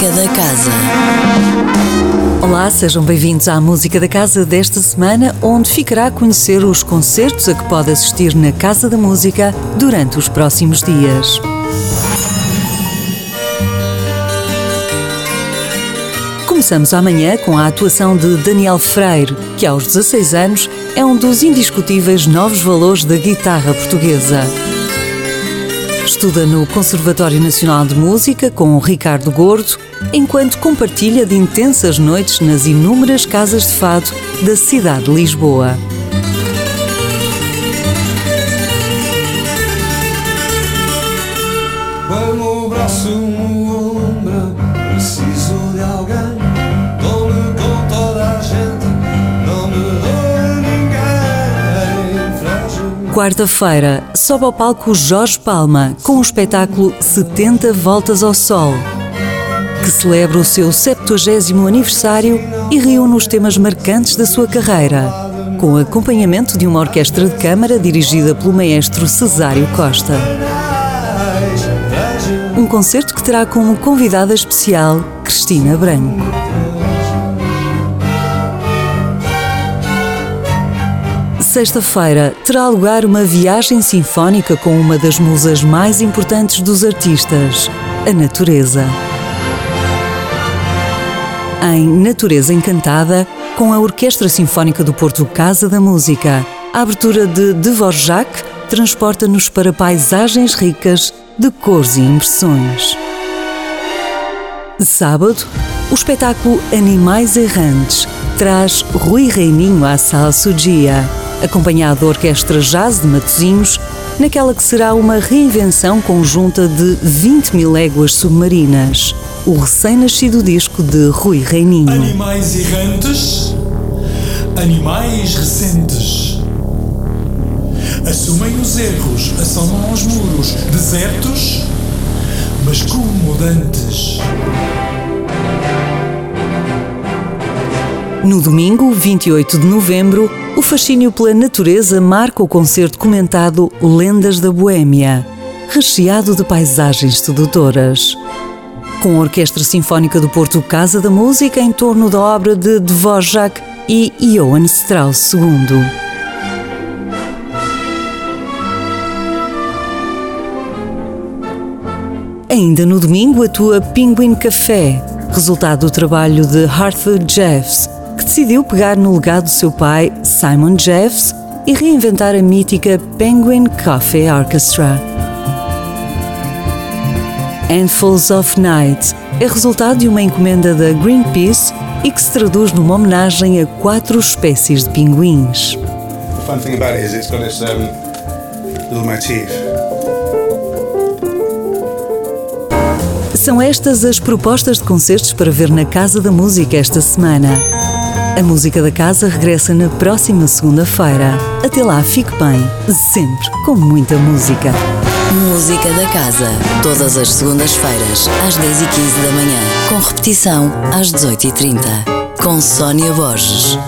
Música da Casa. Olá, sejam bem-vindos à Música da Casa desta semana, onde ficará a conhecer os concertos a que pode assistir na Casa da Música durante os próximos dias. Começamos amanhã com a atuação de Daniel Freire, que aos 16 anos é um dos indiscutíveis novos valores da guitarra portuguesa. Estuda no Conservatório Nacional de Música com Ricardo Gordo, enquanto compartilha de intensas noites nas inúmeras casas de fado da cidade de Lisboa. Quarta-feira, sobe ao palco Jorge Palma com o espetáculo 70 Voltas ao Sol, que celebra o seu 70 aniversário e reúne os temas marcantes da sua carreira, com acompanhamento de uma orquestra de câmara dirigida pelo maestro Cesário Costa. Um concerto que terá como convidada especial Cristina Branco. Sexta-feira terá lugar uma viagem sinfónica com uma das musas mais importantes dos artistas, a natureza. Em Natureza Encantada, com a Orquestra Sinfónica do Porto Casa da Música, a abertura de Dvorak transporta-nos para paisagens ricas de cores e impressões. Sábado, o espetáculo Animais Errantes traz Rui Reininho à Sala Sugia, acompanhado da Orquestra Jazz de Matosinhos, naquela que será uma reinvenção conjunta de 20 mil léguas submarinas, o recém-nascido disco de Rui Reininho. Animais errantes, animais recentes. Assumem os erros, assolam aos muros, desertos, mas comodantes. No domingo, 28 de novembro, o fascínio pela natureza marca o concerto comentado Lendas da Boêmia, recheado de paisagens sedutoras. Com a Orquestra Sinfónica do Porto Casa da Música em torno da obra de Dvorak e Johann Strauss II. Ainda no domingo atua Penguin Café, resultado do trabalho de Arthur Jeffs, que decidiu pegar no legado do seu pai, Simon Jeffs, e reinventar a mítica Penguin Coffee Orchestra. Handfuls of Night é resultado de uma encomenda da Greenpeace e que se traduz numa homenagem a quatro espécies de pinguins. The fun thing about it is it's got its um, little motif. São estas as propostas de concertos para ver na Casa da Música esta semana. A música da casa regressa na próxima segunda-feira. Até lá, fique bem, sempre com muita música. Música da Casa. Todas as segundas-feiras, às 10h15 da manhã. Com repetição, às 18h30. Com Sónia Borges.